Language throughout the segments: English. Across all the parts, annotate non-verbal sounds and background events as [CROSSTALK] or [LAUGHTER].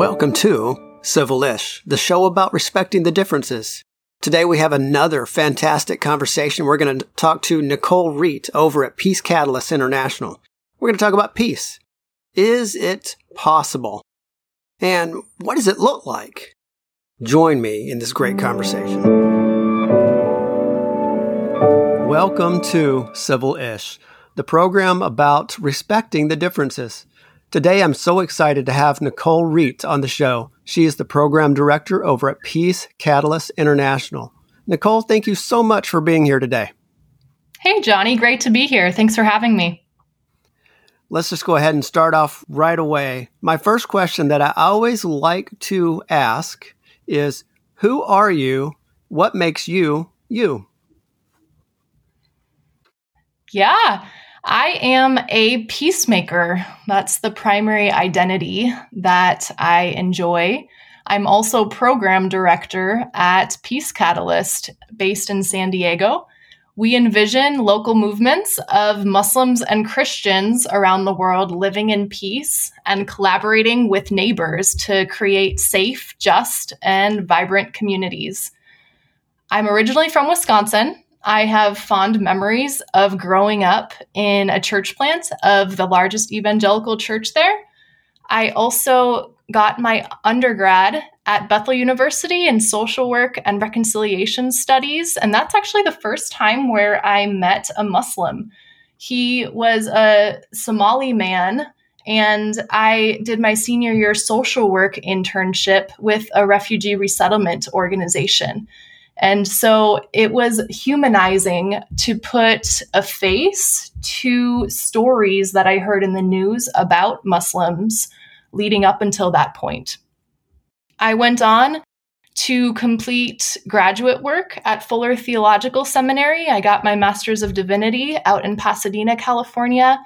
Welcome to Civil-ish, the show about respecting the differences. Today we have another fantastic conversation. We're going to talk to Nicole Reet over at Peace Catalyst International. We're going to talk about peace. Is it possible? And what does it look like? Join me in this great conversation. Welcome to Civil-ish, the program about respecting the differences. Today, I'm so excited to have Nicole Reet on the show. She is the program director over at Peace Catalyst International. Nicole, thank you so much for being here today. Hey, Johnny, great to be here. Thanks for having me. Let's just go ahead and start off right away. My first question that I always like to ask is Who are you? What makes you you? Yeah. I am a peacemaker. That's the primary identity that I enjoy. I'm also program director at Peace Catalyst based in San Diego. We envision local movements of Muslims and Christians around the world living in peace and collaborating with neighbors to create safe, just, and vibrant communities. I'm originally from Wisconsin, I have fond memories of growing up in a church plant of the largest evangelical church there. I also got my undergrad at Bethel University in social work and reconciliation studies. And that's actually the first time where I met a Muslim. He was a Somali man, and I did my senior year social work internship with a refugee resettlement organization. And so it was humanizing to put a face to stories that I heard in the news about Muslims leading up until that point. I went on to complete graduate work at Fuller Theological Seminary. I got my Master's of Divinity out in Pasadena, California,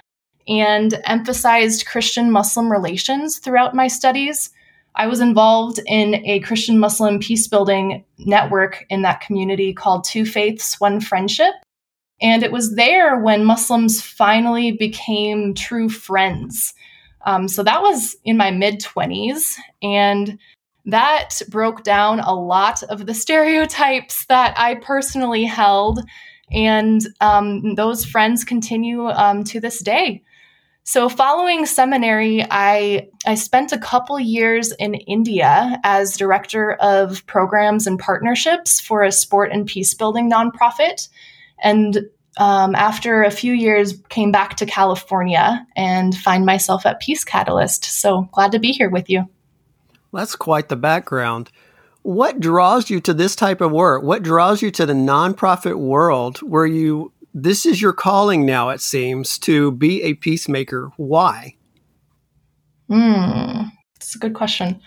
and emphasized Christian Muslim relations throughout my studies. I was involved in a Christian Muslim peace building network in that community called Two Faiths, One Friendship. And it was there when Muslims finally became true friends. Um, so that was in my mid 20s. And that broke down a lot of the [LAUGHS] stereotypes that I personally held. And um, those friends continue um, to this day. So, following seminary, I, I spent a couple years in India as director of programs and partnerships for a sport and peace building nonprofit. And um, after a few years, came back to California and find myself at Peace Catalyst. So, glad to be here with you. That's quite the background. What draws you to this type of work? What draws you to the nonprofit world where you this is your calling now, it seems, to be a peacemaker. Why? Hmm, that's a good question.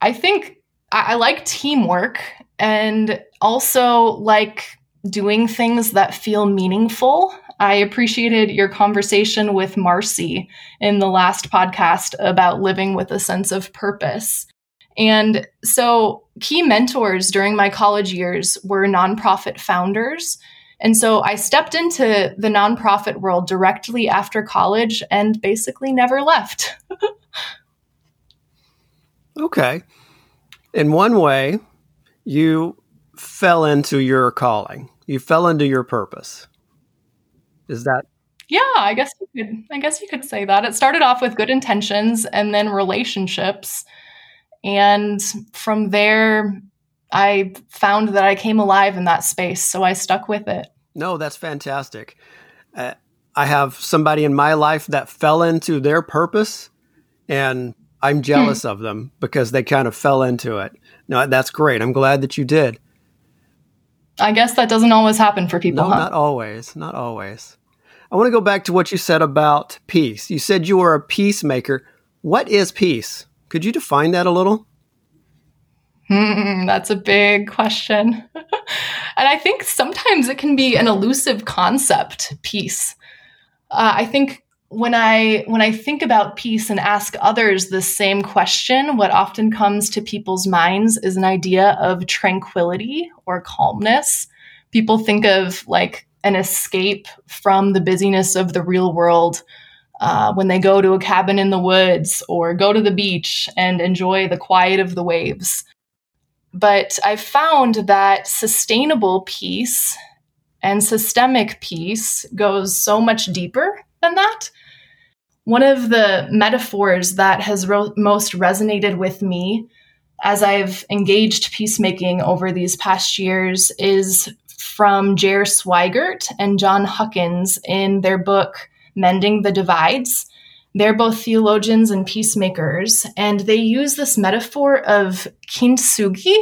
I think I, I like teamwork and also like doing things that feel meaningful. I appreciated your conversation with Marcy in the last podcast about living with a sense of purpose. And so, key mentors during my college years were nonprofit founders and so I stepped into the nonprofit world directly after college and basically never left. [LAUGHS] okay. In one way, you fell into your calling. You fell into your purpose. Is that yeah, I guess you could I guess you could say that. It started off with good intentions and then relationships. And from there I found that I came alive in that space, so I stuck with it. No, that's fantastic. Uh, I have somebody in my life that fell into their purpose, and I'm hmm. jealous of them because they kind of fell into it. No, that's great. I'm glad that you did. I guess that doesn't always happen for people. No, huh? not always. Not always. I want to go back to what you said about peace. You said you were a peacemaker. What is peace? Could you define that a little? Hmm, that's a big question. [LAUGHS] and I think sometimes it can be an elusive concept peace. Uh, I think when I when I think about peace and ask others the same question, what often comes to people's minds is an idea of tranquility or calmness. People think of like an escape from the busyness of the real world, uh, when they go to a cabin in the woods or go to the beach and enjoy the quiet of the waves. But I've found that sustainable peace and systemic peace goes so much deeper than that. One of the metaphors that has most resonated with me as I've engaged peacemaking over these past years is from Jer Swigart and Jon Huckins in their book, Mending the Divides. They're both theologians and peacemakers, and they use this metaphor of kintsugi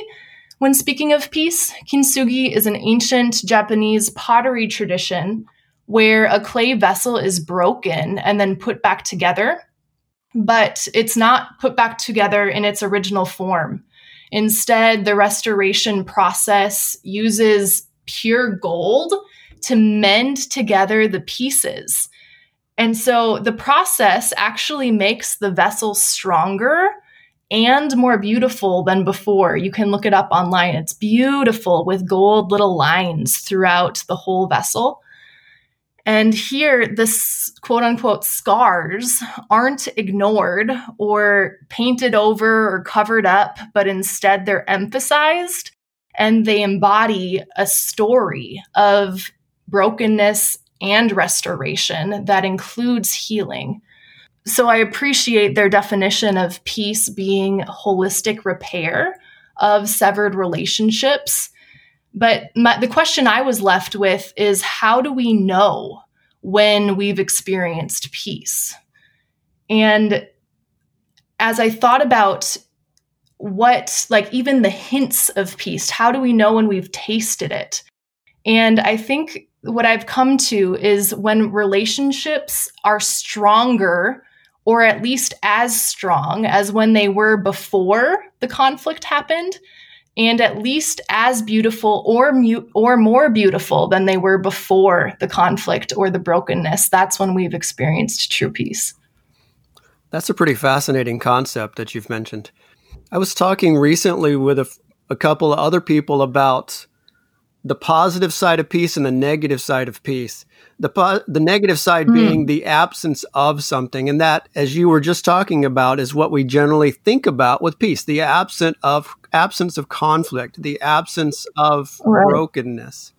when speaking of peace. Kintsugi is an ancient Japanese pottery tradition where a clay vessel is broken and then put back together, but it's not put back together in its original form. Instead, the restoration process uses pure gold to mend together the pieces. And so the process actually makes the vessel stronger and more beautiful than before. You can look it up online. It's beautiful with gold little lines throughout the whole vessel. And here, this quote unquote scars aren't ignored or painted over or covered up, but instead they're emphasized and they embody a story of brokenness and restoration that includes healing. So I appreciate their definition of peace being holistic repair of severed relationships but my, the question I was left with is how do we know when we've experienced peace? And as I thought about what, like, even the hints of peace, how do we know when we've tasted it? And I think what I've come to is when relationships are stronger or at least as strong as when they were before the conflict happened, and at least as beautiful or mu- or more beautiful than they were before the conflict or the brokenness that's when we've experienced true peace. That's a pretty fascinating concept that you've mentioned. I was talking recently with a, a couple of other people about the positive side of peace and the negative side of peace. The po- the negative side mm. being the absence of something and that as you were just talking about is what we generally think about with peace the absence of absence of conflict the absence of right. brokenness.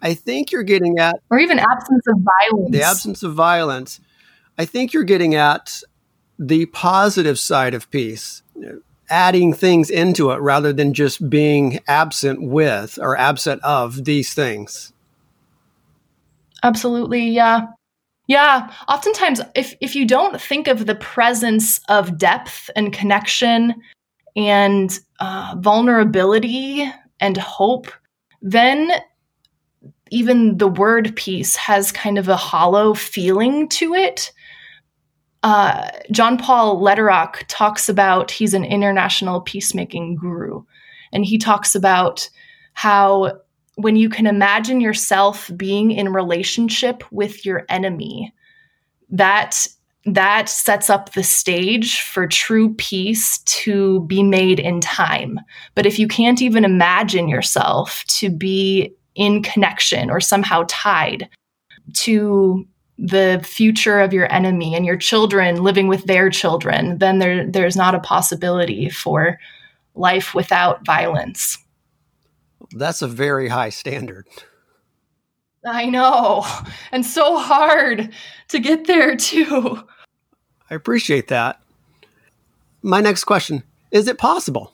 I think you're getting at or even absence of violence. The absence of violence. I think you're getting at the positive side of peace adding things into it rather than just being absent with or absent of these things Absolutely. Yeah. Yeah. Oftentimes, if, if you don't think of the presence of depth and connection and uh, vulnerability and hope, then even the word peace has kind of a hollow feeling to it. Uh, John Paul Lederach talks about he's an international peacemaking guru, and he talks about how when you can imagine yourself being in relationship with your enemy that that sets up the stage for true peace to be made in time. But if you can't even imagine yourself to be in connection or somehow tied to the future of your enemy and your children living with their children then there there's not a possibility for life without violence that's a very high standard. I know. And so hard to get there, too. I appreciate that. My next question Is it possible?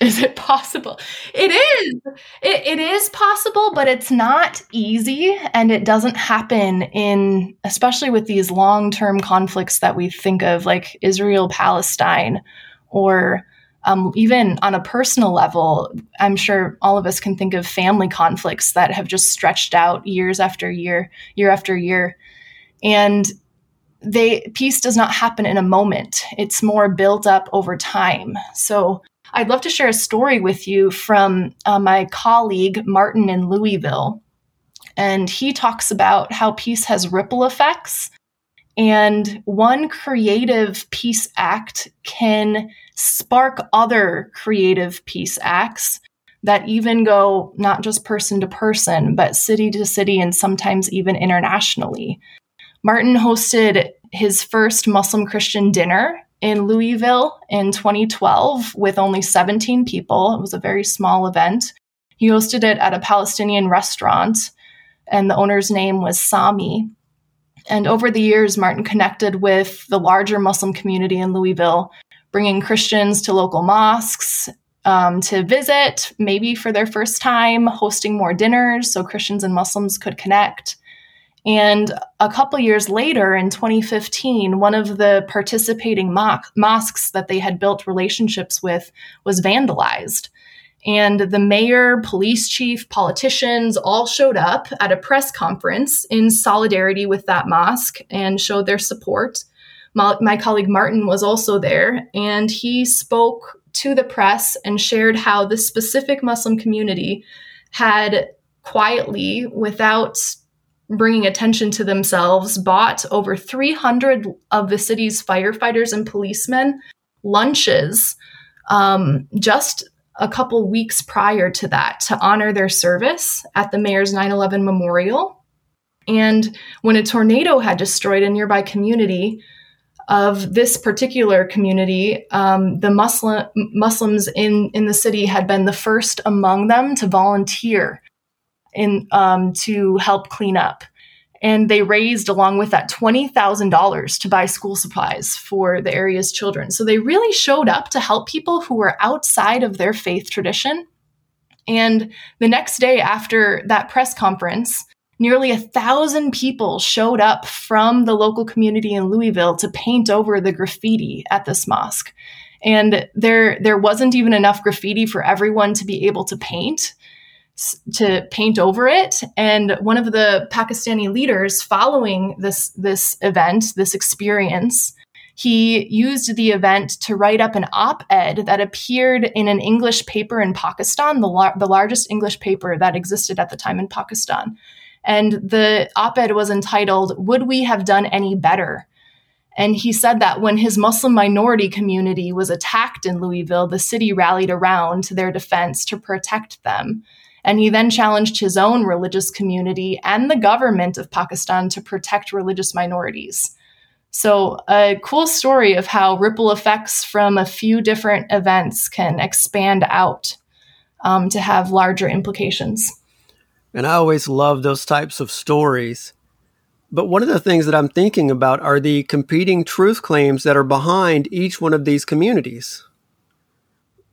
[LAUGHS] Is it possible? It is. It, it is possible, but it's not easy. And it doesn't happen in, especially with these long term conflicts that we think of, like Israel Palestine or um, even on a personal level, I'm sure all of us can think of family conflicts that have just stretched out years after year, year after year. And they peace does not happen in a moment. It's more built up over time. So I'd love to share a story with you from uh, my colleague Martin in Louisville. And he talks about how peace has ripple effects. And one creative peace act can spark other creative peace acts that even go not just person to person, but city to city and sometimes even internationally. Martin hosted his first Muslim Christian dinner in Louisville in 2012 with only 17 people. It was a very small event. He hosted it at a Palestinian restaurant, and the owner's name was Sami. And over the years, Martin connected with the larger Muslim community in Louisville, bringing Christians to local mosques um, to visit, maybe for their first time, hosting more dinners so Christians and Muslims could connect. And a couple years later, in 2015, one of the participating mo- mosques that they had built relationships with was vandalized. And the mayor, police chief, politicians all showed up at a press conference in solidarity with that mosque and showed their support. My, my colleague Martin was also there, and he spoke to the press and shared how the specific Muslim community had quietly, without bringing attention to themselves, bought over 300 of the city's firefighters and policemen lunches um, just a couple weeks prior to that to honor their service at the mayor's 9 11 memorial. And when a tornado had destroyed a nearby community, of this particular community, um, the Muslim Muslims in in the city had been the first among them to volunteer in um, to help clean up, and they raised along with that twenty thousand dollars to buy school supplies for the area's children. So they really showed up to help people who were outside of their faith tradition. And the next day after that press conference, nearly a thousand people showed up from the local community in Louisville to paint over the graffiti at this mosque. And there, there wasn't even enough graffiti for everyone to be able to paint to paint over it. And one of the Pakistani leaders following this this event, this experience, he used the event to write up an op-ed that appeared in an English paper in Pakistan, the, lar- the largest English paper that existed at the time in Pakistan. And the op ed was entitled, Would We Have Done Any Better? And he said that when his Muslim minority community was attacked in Louisville, the city rallied around to their defense to protect them. And he then challenged his own religious community and the government of Pakistan to protect religious minorities. So, a cool story of how ripple effects from a few different events can expand out um, to have larger implications. And I always love those types of stories. But one of the things that I'm thinking about are the competing truth claims that are behind each one of these communities.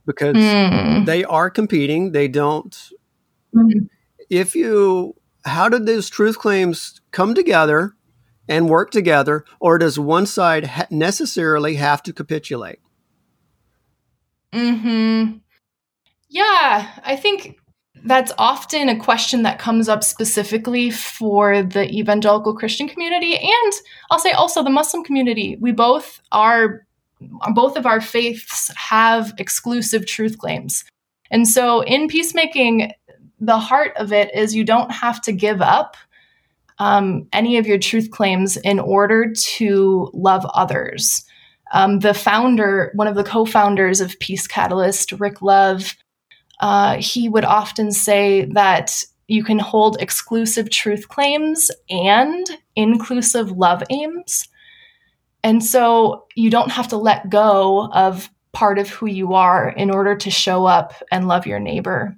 Because mm. they are competing, they don't. Mm. If you, how did those truth claims come together and work together, or does one side ha- necessarily have to capitulate? Hmm. Yeah, I think that's often a question that comes up specifically for the evangelical Christian community and I'll say also the Muslim community. We both are both of our faiths have exclusive truth claims. And so in peacemaking, the heart of it is you don't have to give up um, any of your truth claims in order to love others. Um, the founder, one of the co founders of Peace Catalyst, Rick Love, uh, he would often say that you can hold exclusive truth claims and inclusive love aims. And so you don't have to let go of part of who you are in order to show up and love your neighbor.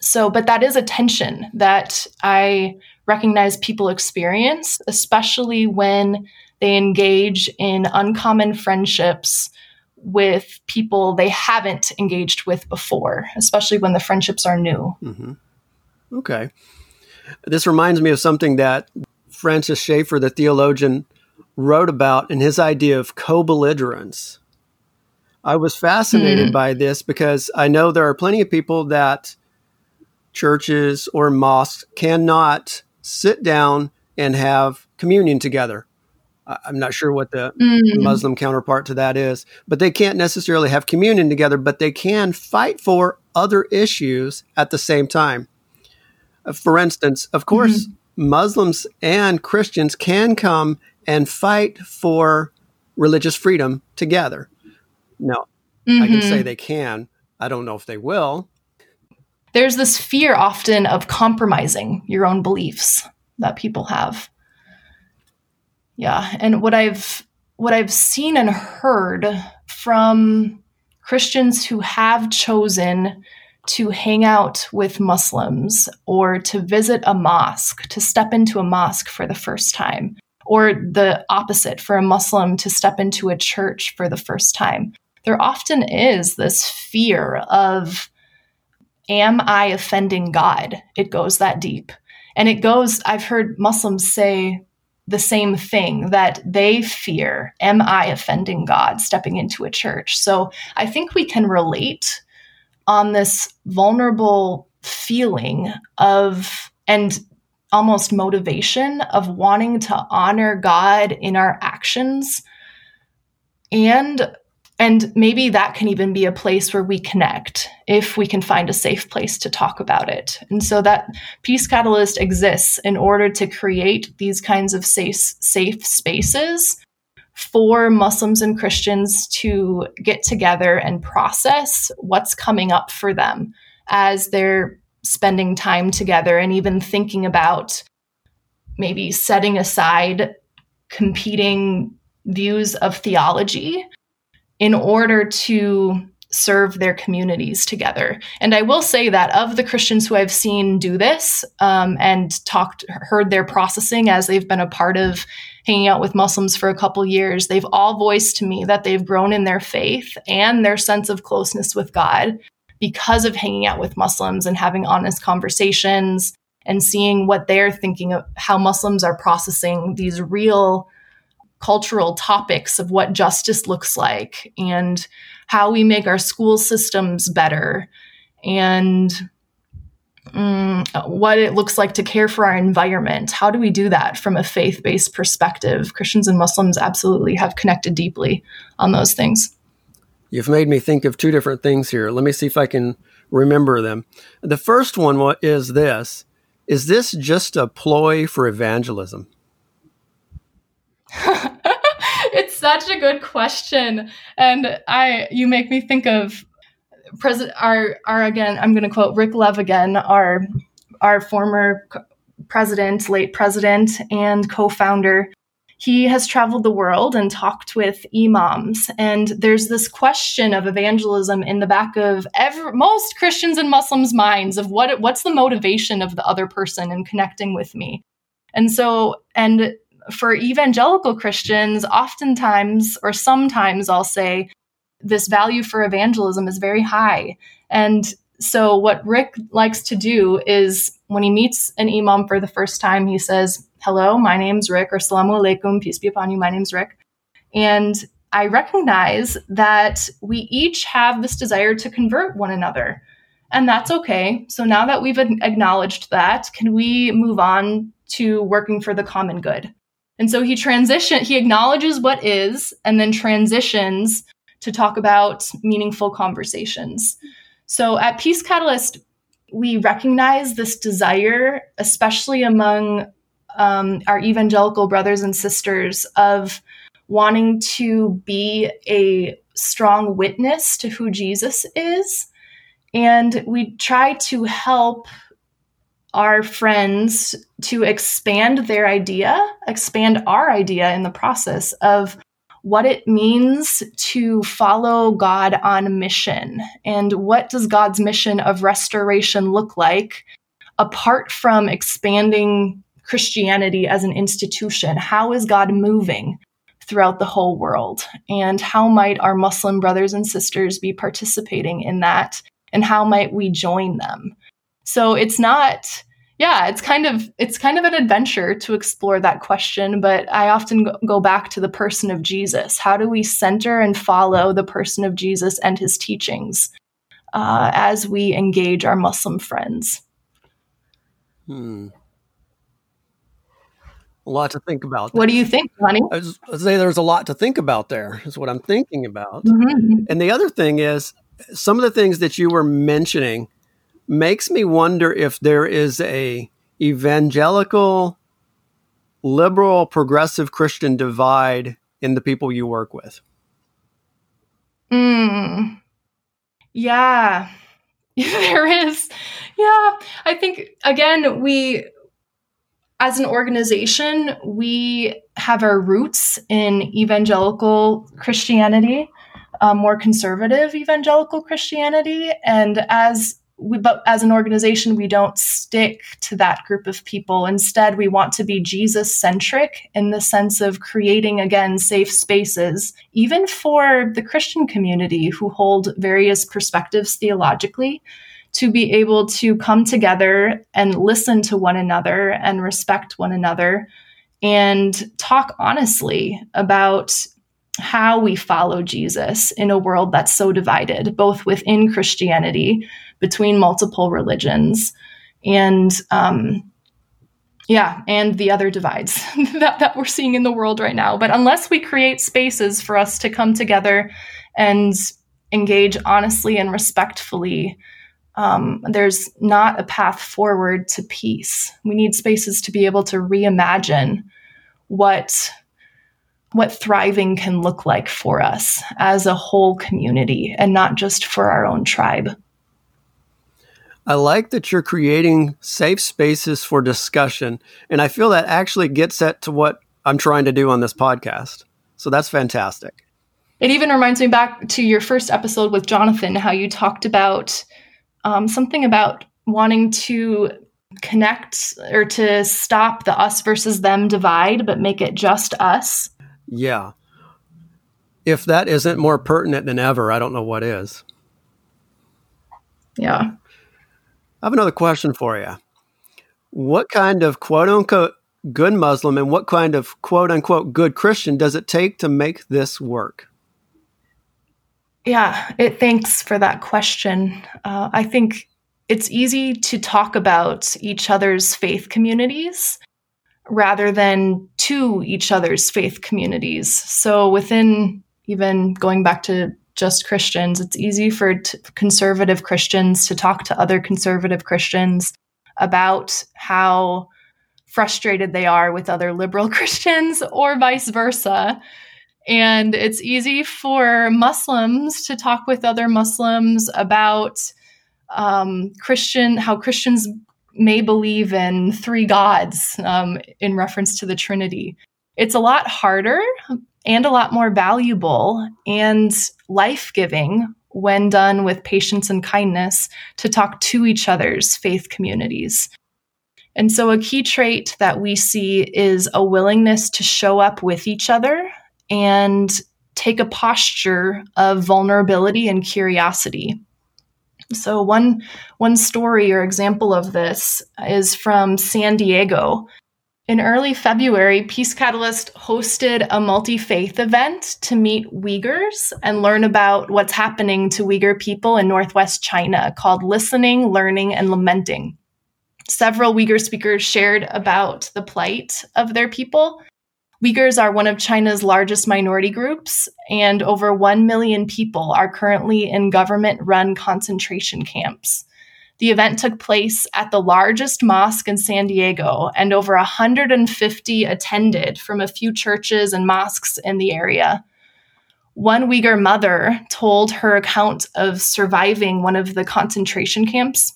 So, but that is a tension that I recognize people experience, especially when they engage in uncommon friendships with people they haven't engaged with before, especially when the friendships are new. Mm-hmm. Okay. This reminds me of something that Francis Schaeffer, the theologian, wrote about in his idea of co belligerence. I was fascinated mm. by this because I know there are plenty of people that churches or mosques cannot sit down and have communion together I'm not sure what the mm. Muslim counterpart to that is, but they can't necessarily have communion together, but they can fight for other issues at the same time. Uh, for instance, of course, mm-hmm. Muslims and Christians can come and fight for religious freedom together. No, mm-hmm. I can say mm-hmm. they can. I don't know if they will. There's this fear often of compromising your own beliefs that people have. Yeah, and what I've what I've seen and heard from Christians who have chosen to hang out with Muslims or to visit a mosque, to step into a mosque for the first time, or the opposite for a Muslim to step into a church for the first time. There often is this fear of, am I offending God? It goes that deep. And it goes, I've heard Muslims say the same thing that they fear, am I offending God stepping into a church? So I think we can relate on this vulnerable feeling of and almost motivation of wanting to honor God in our actions and and maybe that can even be a place where we connect if we can find a safe place to talk about it. And so that Peace Catalyst exists in order to create these kinds of safe safe spaces for Muslims and Christians to get together and process what's coming up for them as they're spending time together and even thinking about maybe setting aside competing views of theology in order to serve their communities together. And I will say that of the Christians who I've seen do this um, and talked, heard their processing as they've been a part of hanging out with Muslims for a couple years, they've all voiced to me that they've grown in their faith and their sense of closeness with God because of hanging out with Muslims and having honest conversations and seeing what they're thinking of how Muslims are processing these real cultural topics of what justice looks like and how we make our school systems better and um, what it looks like to care for our environment. How do we do that from a faith based perspective? Christians and Muslims absolutely have connected deeply on those things. You've made me think of two different things here. Let me see if I can remember them. The first one is this Is this just a ploy for evangelism? [LAUGHS] such a good question. And I you make me think of president our our again i'm going to quote Rick Love again our our former president late president and co-founder. He has traveled the world and talked with imams. And there's this question of evangelism in the back of every, most christians and muslims minds of what what's the motivation of the other person in connecting with me? And so and for evangelical christians oftentimes or sometimes i'll say this value for evangelism is very high. And so, what Rick likes to do is when he meets an imam for the first time, he says, Hello, my name's Rick, or Salamu alaikum, peace be upon you, my name's Rick. And I recognize that we each have this desire to convert one another. And that's okay. So now that we've acknowledged that, can we move on to working for the common good? And so he transition he acknowledges what is and then transitions to talk about meaningful conversations. So at Peace Catalyst, we recognize this desire, especially among um, our evangelical brothers and sisters, of wanting to be a strong witness to who Jesus is. And we try to help our friends to expand their idea, expand our idea in the process of what it means to follow God on mission and what does God's mission of restoration look like apart from expanding Christianity as an institution. How is God moving throughout the whole world? And how might our Muslim brothers and sisters be participating in that? And how might we join them? So it's not yeah, it's kind of it's kind of an adventure to explore that question, but I often go back to the person of Jesus. How do we center and follow the person of Jesus and his teachings uh, as we engage our Muslim friends? Hmm. A lot to think about. There. What do you think, honey? I was, I say there's a lot to think about there. Is what I'm thinking about. Mm-hmm. And the other thing is some of the things that you were mentioning makes me wonder if there is a evangelical liberal progressive christian divide in the people you work with mm. yeah [LAUGHS] there is yeah i think again we as an organization, we have our roots in evangelical Christianity, um, more conservative evangelical Christianity. And as we, but as an organization, we don't stick to that group of people. Instead, we want to be Jesus centric in the sense of creating, again, safe spaces, even for the Christian community who hold various perspectives theologically, to be able to come together and listen to one another and respect one another and talk honestly about how we follow Jesus in a world that's so divided, both within Christianity, between multiple religions, and um, yeah, and the other divides [LAUGHS] that, that we're seeing in the world right now. But unless we create spaces for us to come together and engage honestly and respectfully, um, there's not a path forward to peace. We need spaces to be able to reimagine what what thriving can look like for us as a whole community and not just for our own tribe. I like that you're creating safe spaces for discussion. And I feel that actually gets at to what I'm trying to do on this podcast. So that's fantastic. It even reminds me back to your first episode with Jonathan, how you talked about um, something about wanting to connect or to stop the us versus them divide, but make it just us. Yeah. If that isn't more pertinent than ever, I don't know what is. Yeah. I have another question for you. What kind of quote unquote good Muslim and what kind of quote unquote good Christian does it take to make this work? Yeah, it thanks for that question. Uh, I think it's easy to talk about each other's faith communities rather than to each other's faith communities. So within even going back to just Christians, it's easy for t- conservative Christians to talk to other conservative Christians about how frustrated they are with other liberal [LAUGHS] Christians or vice versa. And it's easy for Muslims to talk with other Muslims about um, Christian, how Christians may believe in three gods um, in reference to the Trinity. It's a lot harder and a lot more valuable and life giving when done with patience and kindness to talk to each other's faith communities. And so, a key trait that we see is a willingness to show up with each other and take a posture of vulnerability and curiosity. So one one story or example of this is from San Diego. In early February, Peace Catalyst hosted a multi-faith event to meet Uyghurs and learn about what's happening to Uyghur people in northwest China called Listening, Learning and Lamenting. Several Uyghur speakers shared about the plight of their people Uyghurs are one of China's largest minority groups, and over 1 million people are currently in government run concentration camps. The event took place at the largest mosque in San Diego, and over 150 attended from a few churches and mosques in the area. One Uyghur mother told her account of surviving one of the concentration camps.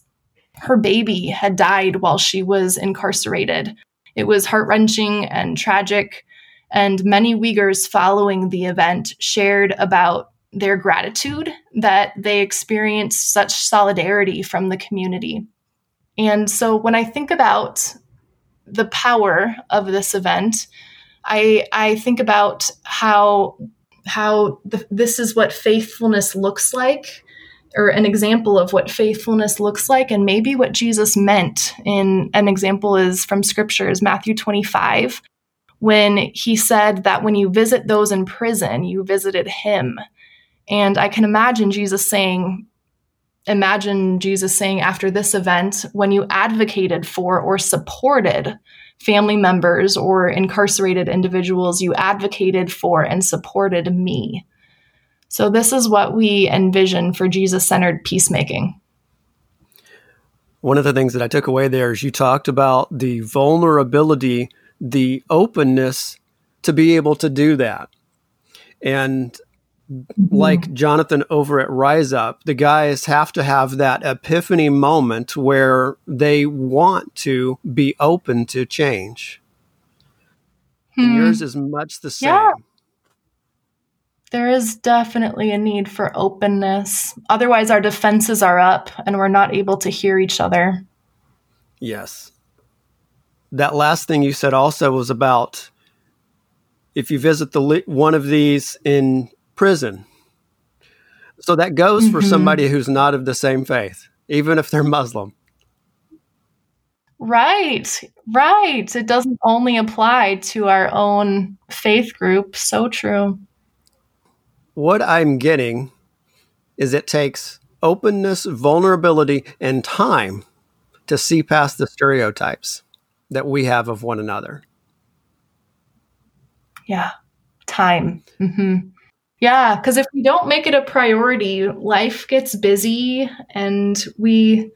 Her baby had died while she was incarcerated. It was heart wrenching and tragic and many Uyghurs following the event shared about their gratitude that they experienced such solidarity from the community. And so when I think about the power of this event, I, I think about how how the, this is what faithfulness looks like or an example of what faithfulness looks like and maybe what Jesus meant in an example is from scriptures Matthew 25 when he said that when you visit those in prison, you visited him. And I can imagine Jesus saying, imagine Jesus saying after this event, when you advocated for or supported family members or incarcerated individuals, you advocated for and supported me. So, this is what we envision for Jesus centered peacemaking. One of the things that I took away there is you talked about the vulnerability the openness to be able to do that. And like Jonathan over at Rise Up, the guys have to have that epiphany moment where they want to be open to change. Hmm. And yours is much the same. Yeah. There is definitely a need for openness. Otherwise, our defenses are up and we're not able to hear each other. Yes. That last thing you said also was about if you visit the one of these in prison. So that goes mm-hmm. for somebody who's not of the same faith, even if they're Muslim. Right, right. It doesn't only apply to our own faith group. So true. What I'm getting is it takes openness, vulnerability, and time to see past the stereotypes that we have of one another. Yeah, time. Mm-hmm. Yeah, because if we don't make it a priority, life gets busy and we,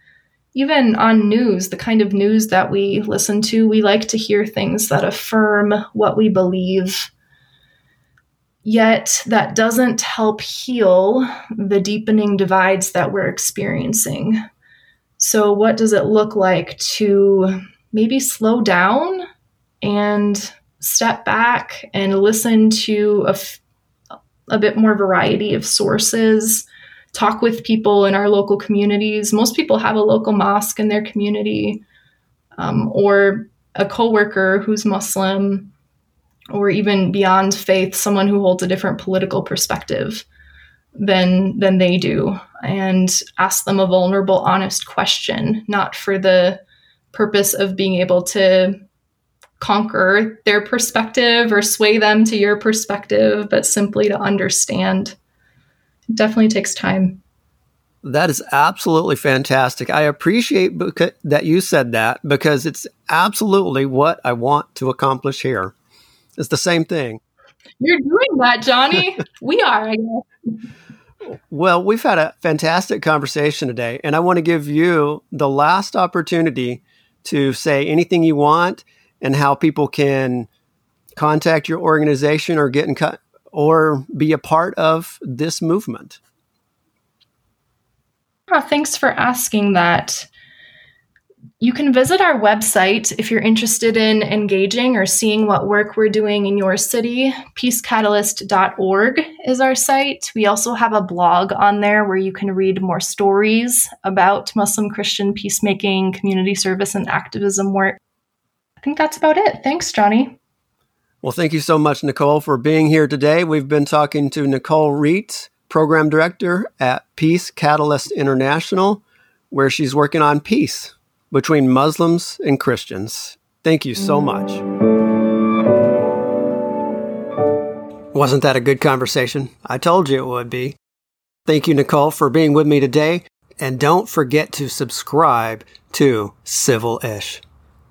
even on news, the kind of news that we listen to, we like to hear things that affirm what we believe. Yet that doesn't help heal the deepening divides that we're experiencing. So, what does it look like to maybe slow down and step back and listen to a, f- a bit more variety of sources, talk with people in our local communities. Most people have a local mosque in their community um, or a coworker who's Muslim or even beyond faith, someone who holds a different political perspective than than they do and ask them a vulnerable honest question not for the purpose of being able to conquer their perspective or sway them to your perspective, but simply to understand. It definitely takes time. That is absolutely fantastic. I appreciate beca- that you said that because it's absolutely what I want to accomplish here. It's the same thing. You're doing that, Johnny. [LAUGHS] we are, I guess. Well, we've had a fantastic conversation today, and I want to give you the last opportunity to say anything you want and how people can contact your organization or get in cut or be a part of this movement. Oh, thanks for asking that. You can visit our website if you're interested in engaging or seeing what work we're doing in your city. Peacecatalyst.org is our site. We also have a blog on there where you can read more stories about Muslim Christian peacemaking, community service, and activism work. I think that's about it. Thanks, Johnny. Well, thank you so much, Nicole, for being here today. We've been talking to Nicole Reet, Program Director at Peace Catalyst International, where she's working on peace between Muslims and Christians. Thank you so much. Wasn't that a good conversation? I told you it would be. Thank you, Nicole, for being with me today. And don't forget to subscribe to Civil Ish.